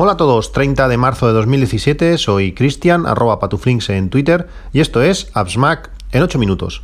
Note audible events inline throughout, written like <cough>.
Hola a todos, 30 de marzo de 2017, soy Cristian, arroba patuflinks en Twitter, y esto es AppsMac en 8 minutos.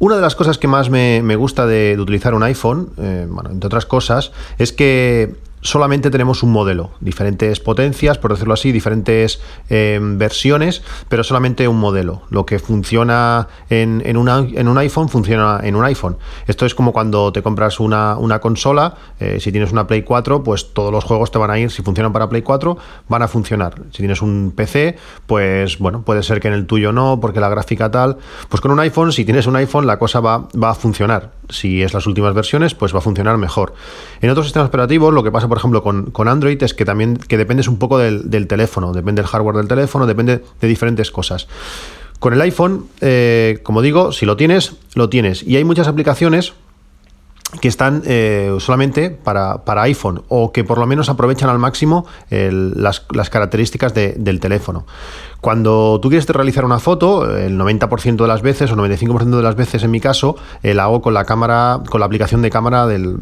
Una de las cosas que más me, gusta de, utilizar un iPhone, eh, bueno, entre otras cosas, es que solamente tenemos un modelo, diferentes potencias, por decirlo así, diferentes eh, versiones, pero solamente un modelo. Lo que funciona en, en, un iPhone funciona en un iPhone. Esto es como cuando te compras una, consola, eh, si tienes una Play 4, pues todos los juegos te van a ir, si funcionan para Play 4, van a funcionar. Si tienes un PC, pues bueno, puede ser que en el tuyo no, porque la gráfica tal. Pues con un iPhone, si tienes un iPhone, la cosa va, va a funcionar. Si es las últimas versiones, pues va a funcionar mejor. En otros sistemas operativos, lo que pasa, por ejemplo, con, Android es que también que dependes un poco del, teléfono, depende del hardware del teléfono, depende de diferentes cosas. Con el iPhone, eh, como digo, si lo tienes, lo tienes. Y hay muchas aplicaciones que están eh, solamente para, iPhone o que por lo menos aprovechan al máximo las, características del teléfono. Cuando tú quieres realizar una foto, el 90% de las veces o 95% de las veces en mi caso, eh, la hago con la cámara, con la aplicación de cámara del,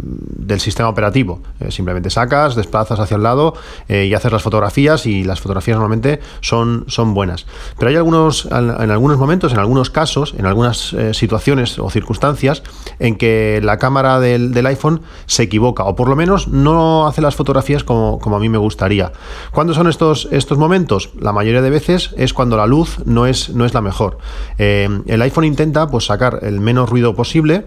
sistema operativo. Eh, simplemente sacas, desplazas hacia el lado y haces las fotografías y las fotografías normalmente son, son buenas. Pero hay algunos, en, algunos momentos, en algunos casos, en algunas situaciones o circunstancias en que la cámara del, iPhone se equivoca o por lo menos no hace las fotografías como, a mí me gustaría. ¿Cuándo son estos, estos momentos? La mayoría de veces es cuando la luz no es, no es la mejor. Eh, el iPhone intenta pues, sacar el menos ruido posible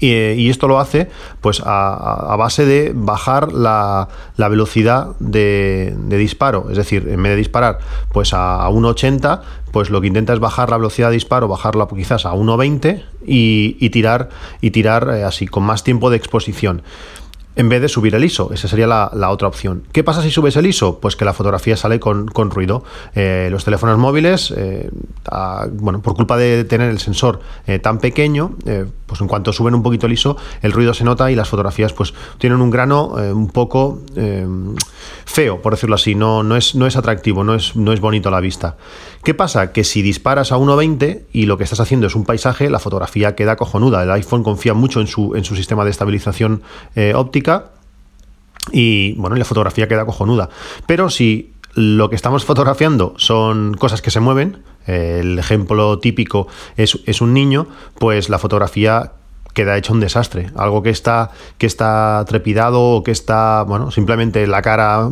y, esto lo hace pues a, base de bajar la, velocidad de, disparo. Es decir, en vez de disparar pues a 1.80, pues lo que intenta es bajar la velocidad de disparo, bajarla quizás a 1.20 y, y, tirar, y tirar eh, así, con más tiempo de exposición en vez de subir el ISO. Esa sería la, otra opción. ¿Qué pasa si subes el ISO? Pues que la fotografía sale con, ruido. Eh, los teléfonos móviles, eh, bueno, por culpa de tener el sensor eh, tan pequeño, pues en cuanto suben un poquito el ISO, el ruido se nota y las fotografías pues tienen un grano un poco feo, por decirlo así. No, no, es, no es atractivo, no es, no es bonito a la vista. ¿Qué pasa? Que si disparas a 1.20 y lo que estás haciendo es un paisaje, la fotografía queda cojonuda. El iPhone confía mucho en su, en su sistema de estabilización óptica y bueno, la fotografía queda cojonuda. Pero si lo que estamos fotografiando son cosas que se mueven, el ejemplo típico es, es un niño, pues la fotografía queda hecho un desastre. Algo que está, que está trepidado o que está, bueno, simplemente la cara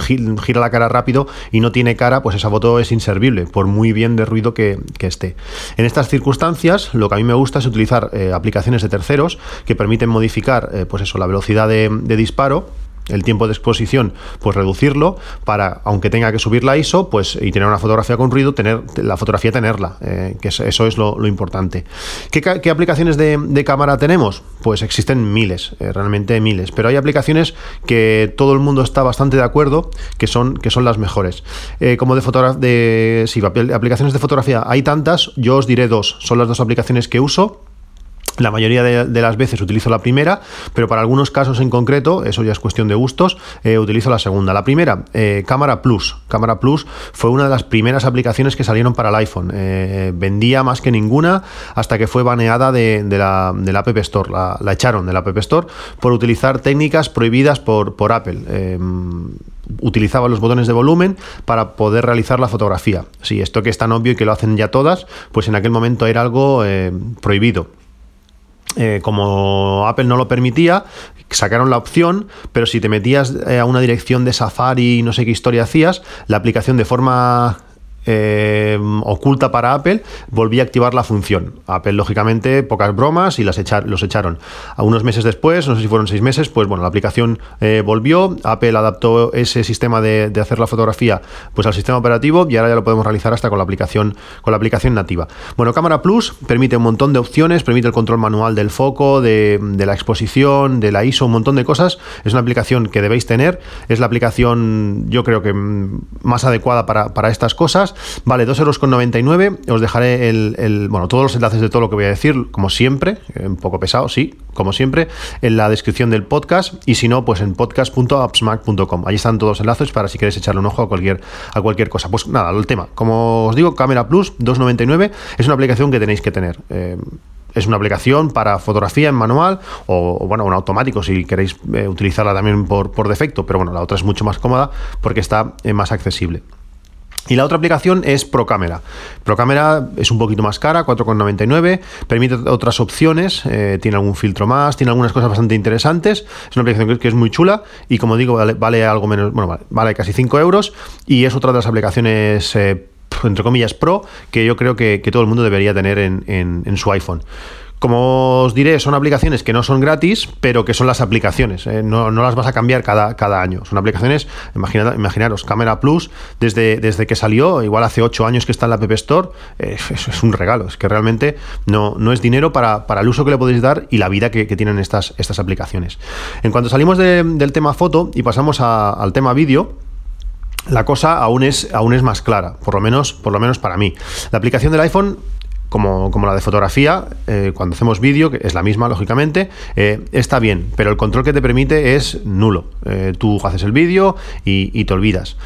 gira la cara rápido y no tiene cara, pues esa foto es inservible, por muy bien de ruido que, esté. En estas circunstancias, lo que a mí me gusta es utilizar eh, aplicaciones de terceros que permiten modificar, eh, pues eso, la velocidad de disparo el tiempo de exposición, pues reducirlo para, aunque tenga que subir la ISO, pues y tener una fotografía con ruido, tener la fotografía tenerla, eh, que eso es lo, importante. ¿Qué, aplicaciones de, cámara tenemos? Pues existen miles, eh, realmente miles, pero hay aplicaciones que todo el mundo está bastante de acuerdo que son, que son las mejores. Eh, como de, de sí, aplicaciones de fotografía hay tantas, yo os diré dos, son las dos aplicaciones que uso la mayoría de, las veces utilizo la primera, pero para algunos casos en concreto, eso ya es cuestión de gustos, eh, utilizo la segunda. La primera, eh, Cámara Plus. Cámara Plus fue una de las primeras aplicaciones que salieron para el iPhone. Eh, vendía más que ninguna hasta que fue baneada de, la, App Store. La, echaron de la App Store por utilizar técnicas prohibidas por, por Apple utilizaba los botones de volumen para poder realizar la fotografía. Sí, esto que es tan obvio y que lo hacen ya todas, pues en aquel momento era algo prohibido. Eh, como Apple no lo permitía, sacaron la opción, pero si te metías eh, a una dirección de Safari y no sé qué historia hacías, la aplicación de forma eh, oculta para Apple, volví a activar la función. Apple, lógicamente, pocas bromas y las los echaron. A unos meses después, no sé si fueron seis meses, pues bueno, la aplicación eh, volvió, Apple adaptó ese sistema de, hacer la fotografía pues al sistema operativo y ahora ya lo podemos realizar hasta con la aplicación, con la aplicación nativa. Bueno, Cámara Plus permite un montón de opciones, permite el control manual del foco, de, la exposición, de la ISO, un montón de cosas. Es una aplicación que debéis tener, es la aplicación yo creo que más adecuada para estas cosas. Vale, 2,99 euros. Os dejaré el, bueno, todos los enlaces de todo lo que voy a decir, como siempre, eh, un poco pesado, sí, como siempre, en la descripción del podcast. Y si no, pues en podcast.appsmac.com. Ahí están todos los enlaces para si queréis echarle un ojo a cualquier, a cualquier cosa. Pues nada, el tema. Como os digo, Cámara Plus 2,99 es una aplicación que tenéis que tener. Eh, es una aplicación para fotografía en manual o, bueno, un automático si queréis eh, utilizarla también por, por defecto, pero bueno, la otra es mucho más cómoda porque está más accesible. Y la otra aplicación es ProCamera. ProCamera es un poquito más cara, 4,99, permite otras opciones, eh, tiene algún filtro más, tiene algunas cosas bastante interesantes. Es una aplicación que, es muy chula y como digo, vale, algo menos, bueno, vale, casi 5 euros y es otra de las aplicaciones... Eh, entre comillas, pro, que yo creo que, todo el mundo debería tener en su iPhone. Como os diré, son aplicaciones que no son gratis, pero que son las aplicaciones. ¿eh? No, las vas a cambiar cada, cada año. Son aplicaciones, imaginaros, Camera Plus, desde, desde que salió, igual hace 8 años que está en la App Store, eh, es un regalo. Es que realmente no, no es dinero para, el uso que le podéis dar y la vida que, tienen estas, estas aplicaciones. En cuanto salimos del tema foto y pasamos al tema vídeo, la cosa aún es, aún es más clara, por lo, menos, por lo menos para mí. La aplicación del iPhone como, la de fotografía, eh, cuando hacemos vídeo, que es la misma, lógicamente, eh, está bien, pero el control que te permite es nulo. Eh, tú haces el vídeo y, te olvidas.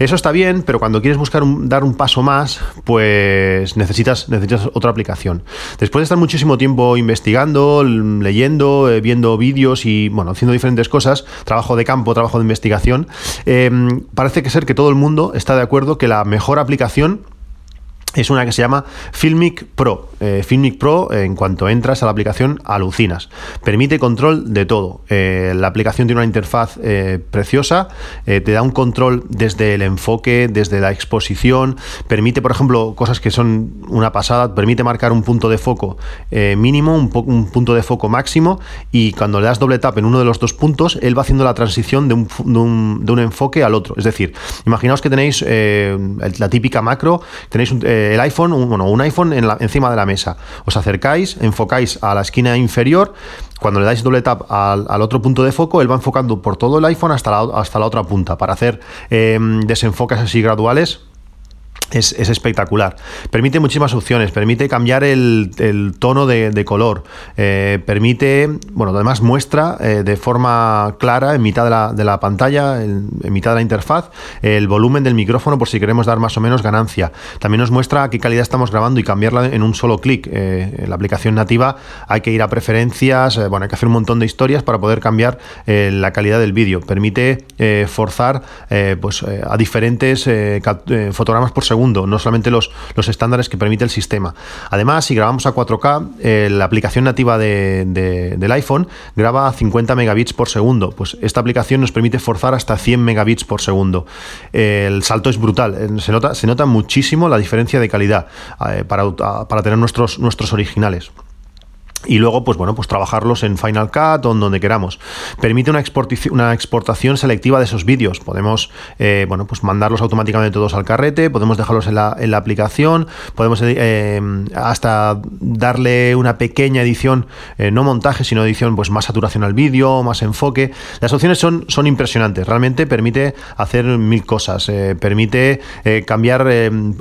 Eso está bien, pero cuando quieres buscar dar un paso más, pues necesitas, necesitas otra aplicación. Después de estar muchísimo tiempo investigando, leyendo, viendo vídeos y, bueno, haciendo diferentes cosas, trabajo de campo, trabajo de investigación, parece que ser que todo el mundo está de acuerdo que la mejor aplicación es una que se llama Filmic Pro. Eh, Filmic Pro, en cuanto entras a la aplicación, alucinas. Permite control de todo. Eh, la aplicación tiene una interfaz eh, preciosa, te da un control desde el enfoque, desde la exposición, permite, por ejemplo, cosas que son una pasada, permite marcar un punto de foco mínimo, un, punto de foco máximo, y cuando le das doble tap en uno de los dos puntos, él va haciendo la transición de un, de un enfoque al otro. Es decir, imaginaos que tenéis la típica macro, tenéis un el iPhone, bueno, un iPhone encima de la mesa. Os acercáis, enfocáis a la esquina inferior. Cuando le dais doble tap al, otro punto de foco, él va enfocando por todo el iPhone hasta la, hasta la otra punta para hacer eh, desenfoques así graduales es, espectacular. Permite muchísimas opciones, permite cambiar el, tono de, color, eh, permite, bueno, además muestra eh, de forma clara en mitad de la, pantalla, en, mitad de la interfaz, el volumen del micrófono por si queremos dar más o menos ganancia. También nos muestra a qué calidad estamos grabando y cambiarla en un solo clic. Eh, en la aplicación nativa hay que ir a preferencias, bueno, hay que hacer un montón de historias para poder cambiar la calidad del vídeo. Permite forzar pues, a diferentes fotogramas por segundo no solamente los, los estándares que permite el sistema. Además, si grabamos a 4K, eh, la aplicación nativa del iPhone graba a 50 megabits por segundo. Pues esta aplicación nos permite forzar hasta 100 megabits por segundo. el salto es brutal, eh, se nota, se nota muchísimo la diferencia de calidad eh, para, para tener nuestros, nuestros originales y luego, pues bueno, pues trabajarlos en Final Cut o en donde queramos. Permite una, una exportación selectiva de esos vídeos. Podemos, eh, bueno, pues mandarlos automáticamente todos al carrete, podemos dejarlos en la, en la aplicación, podemos eh, hasta darle una pequeña edición, eh, no montaje, sino edición, pues más saturación al vídeo, más enfoque. Las opciones son, son impresionantes. Realmente permite hacer mil cosas. permite cambiar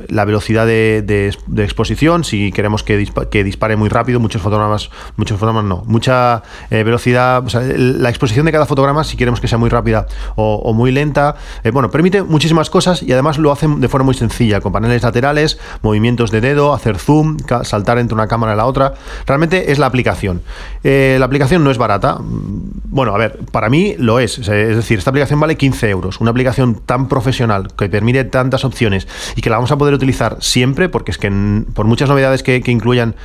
la velocidad de, exposición si queremos que, que dispare muy rápido, muchos fotogramas muchos fotogramas no, mucha eh, velocidad, la exposición de cada fotograma, si queremos que sea muy rápida o, muy lenta, eh, bueno, permite muchísimas cosas y además lo hace de forma muy sencilla, con paneles laterales, movimientos de dedo, hacer zoom, saltar entre una cámara y la otra. Realmente es la aplicación. Eh, la aplicación no es barata. Bueno, a ver, para mí lo es. Es decir, esta aplicación vale 15 euros. Una aplicación tan profesional que permite tantas opciones y que la vamos a poder utilizar siempre, porque es que por muchas novedades que, incluyan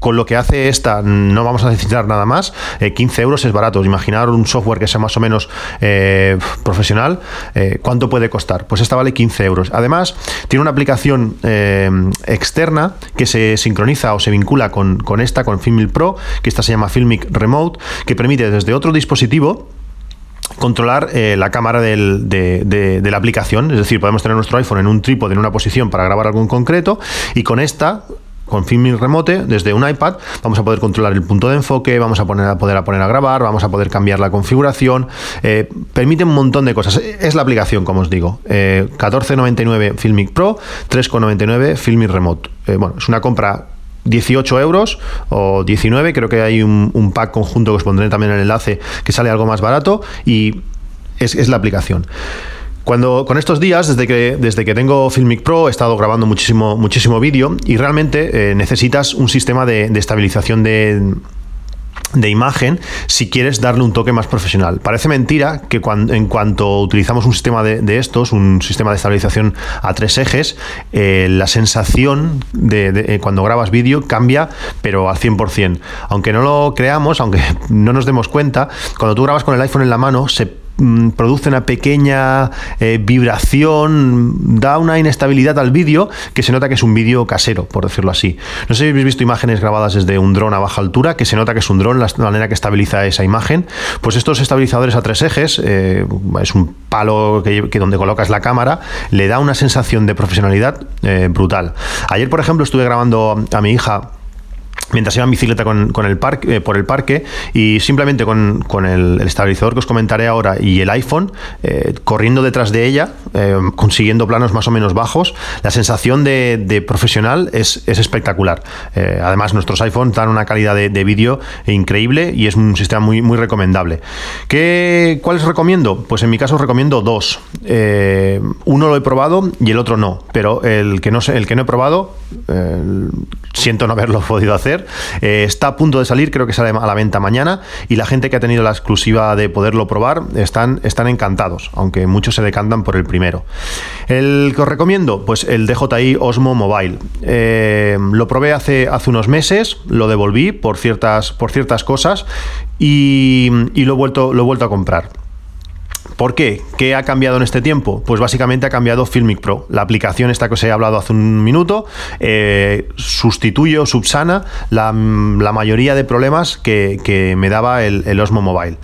con lo que hace esta no vamos a necesitar nada más. 15 eh, euros es barato. Imaginar un software que sea más o menos eh, profesional, eh, ¿cuánto puede costar? Pues esta vale 15 euros. Además, tiene una aplicación externa que se sincroniza o se vincula con, esta, con Filmic Pro, que esta se llama Filmic Remote, que permite desde otro dispositivo controlar la cámara de, la aplicación. Es decir, podemos tener nuestro iPhone en un trípode, en una posición para grabar algo en concreto, y con esta con Filming Remote, desde un iPad, vamos a poder controlar el punto de enfoque, vamos a, poner, a poder poner a grabar, vamos a poder cambiar la configuración, eh, permite un montón de cosas. Es la aplicación, como os digo. 14.99 eh, Filmic Pro, 3.99 Filming Remote. Eh, bueno, es una compra 18 euros o 19, creo que hay un, pack conjunto que os pondré también en el enlace que sale algo más barato y es, es la aplicación. Cuando, con estos días, desde que, desde que tengo Filmic Pro, he estado grabando muchísimo, muchísimo vídeo y realmente eh, necesitas un sistema de, estabilización de de imagen si quieres darle un toque más profesional. Parece mentira que cuando, en cuanto utilizamos un sistema de, estos, un sistema de estabilización a tres ejes, eh, la sensación de, eh, cuando grabas vídeo cambia, pero al 100%. Aunque no lo creamos, aunque <laughs> no nos demos cuenta, cuando tú grabas con el iPhone en la mano, se produce una pequeña eh, vibración, da una inestabilidad al vídeo que se nota que es un vídeo casero, por decirlo así. No sé si habéis visto imágenes grabadas desde un dron a baja altura, que se nota que es un dron, la manera que estabiliza esa imagen. Pues estos estabilizadores a tres ejes, eh, es un palo que, donde colocas la cámara, le da una sensación de profesionalidad eh, brutal. Ayer, por ejemplo, estuve grabando a mi hija mientras iba en bicicleta con, el parque, eh, por el parque y simplemente con, el, estabilizador que os comentaré ahora y el iPhone eh, corriendo detrás de ella, eh, consiguiendo planos más o menos bajos, la sensación de, profesional es, espectacular. además, nuestros iPhones dan una calidad de, vídeo increíble y es un sistema muy, muy recomendable. ¿Qué, ¿Cuáles recomiendo? Pues en mi caso os recomiendo dos. uno lo he probado y el otro no, pero el que no, el que no he probado, siento no haberlo <laughs> podido hacer eh, está a punto de salir, creo que sale a la venta mañana y la gente que ha tenido la exclusiva de poderlo probar están, están encantados, aunque muchos se decantan por el primero. El que os recomiendo, pues el DJI Osmo Mobile. Eh, lo probé hace, hace unos meses, lo devolví por ciertas, por ciertas cosas y, lo, vuelto, lo he vuelto a comprar. ¿Por qué? ¿Qué ha cambiado en este tiempo? Pues básicamente ha cambiado Filmic Pro. La aplicación esta que os he hablado hace un minuto eh, sustituye o subsana la, mayoría de problemas que, me daba el, el Osmo Mobile.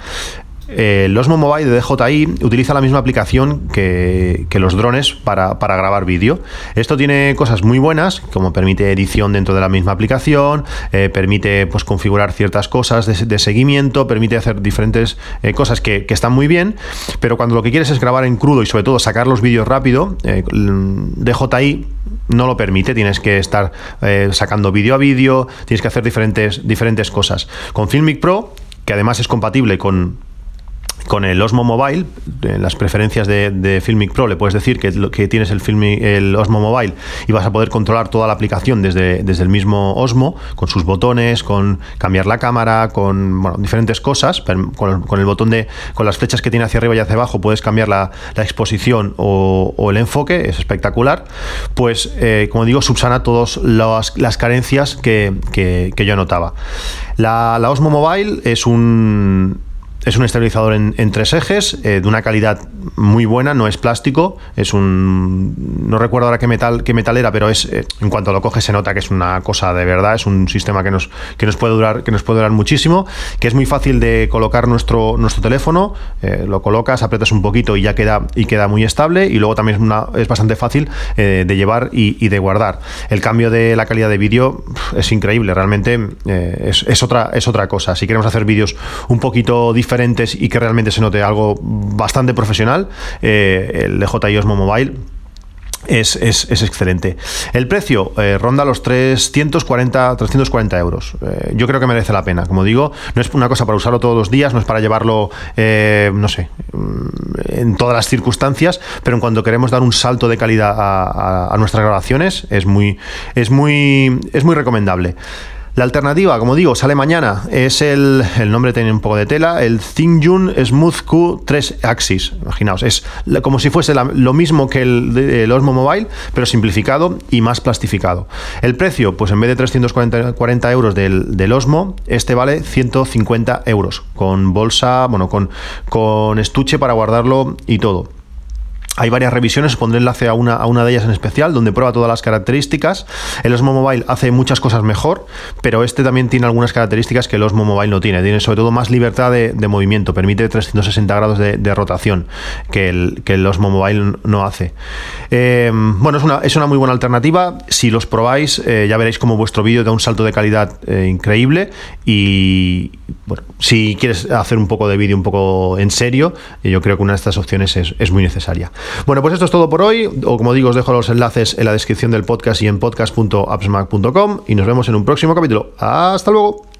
Eh, el Osmo Mobile de DJI utiliza la misma aplicación que, los drones para, grabar vídeo. Esto tiene cosas muy buenas, como permite edición dentro de la misma aplicación, eh, permite pues, configurar ciertas cosas de, seguimiento, permite hacer diferentes eh, cosas que, están muy bien, pero cuando lo que quieres es grabar en crudo y sobre todo sacar los vídeos rápido, DJI no lo permite, tienes que estar sacando vídeo a vídeo, tienes que hacer diferentes, diferentes cosas. Con Filmic Pro, que además es compatible con con el Osmo Mobile, en las preferencias de, Filmic Pro, le puedes decir que, que tienes el, Filmic, el Osmo Mobile y vas a poder controlar toda la aplicación desde, desde el mismo Osmo, con sus botones, con cambiar la cámara, con diferentes cosas. Con, el botón de, con las flechas que tiene hacia arriba y hacia abajo, puedes cambiar la, exposición o, el enfoque, es espectacular. Pues, eh, como digo, subsana todas las, carencias que, que, yo notaba. La, la Osmo Mobile es un es un estabilizador en, tres ejes, eh, de una calidad muy buena, no es plástico, es un. No recuerdo ahora qué metal, qué metal era, pero es eh, en cuanto lo coges se nota que es una cosa de verdad, es un sistema que nos, que nos puede durar, que nos puede durar muchísimo, que es muy fácil de colocar nuestro, nuestro teléfono, eh, lo colocas, aprietas un poquito y ya queda, y queda muy estable, y luego también es, una, es bastante fácil de llevar y, de guardar. El cambio de la calidad de vídeo es increíble, realmente es, es, otra, es otra cosa. Si queremos hacer vídeos un poquito diferentes, y que realmente se note algo bastante profesional, eh, el DJI Osmo Mobile es, excelente. El precio eh, ronda los 340, 340 euros. Eh, yo creo que merece la pena. Como digo, no es una cosa para usarlo todos los días, no es para llevarlo, no sé, mm, en todas las circunstancias, pero en cuanto queremos dar un salto de calidad a, a nuestras grabaciones, es muy, es muy, es muy recomendable. La alternativa, como digo, sale mañana. Es el, el nombre tiene un poco de tela, el Thingjun Smooth Q3 Axis. Imaginaos, es como si fuese lo mismo que el, Osmo Mobile, pero simplificado y más plastificado. El precio, pues en vez de 340 euros del, del Osmo, este vale 150 euros, con bolsa, bueno, con, con estuche para guardarlo y todo. Hay varias revisiones, os pondré enlace a una, a una de ellas en especial, donde prueba todas las características. El Osmo Mobile hace muchas cosas mejor, pero este también tiene algunas características que el Osmo Mobile no tiene. Tiene sobre todo más libertad de, movimiento, permite 360 grados de, rotación, que el, Osmo Mobile no hace. Eh, bueno, es una, es una muy buena alternativa. Si los probáis, eh, ya veréis como vuestro vídeo da un salto de calidad eh, increíble. Y bueno, si quieres hacer un poco de vídeo un poco en serio, yo creo que una de estas opciones es, es muy necesaria. Bueno, pues esto es todo por hoy. O como digo, os dejo los enlaces en la descripción del podcast y en podcast.appsmac.com y nos vemos en un próximo capítulo. Hasta luego.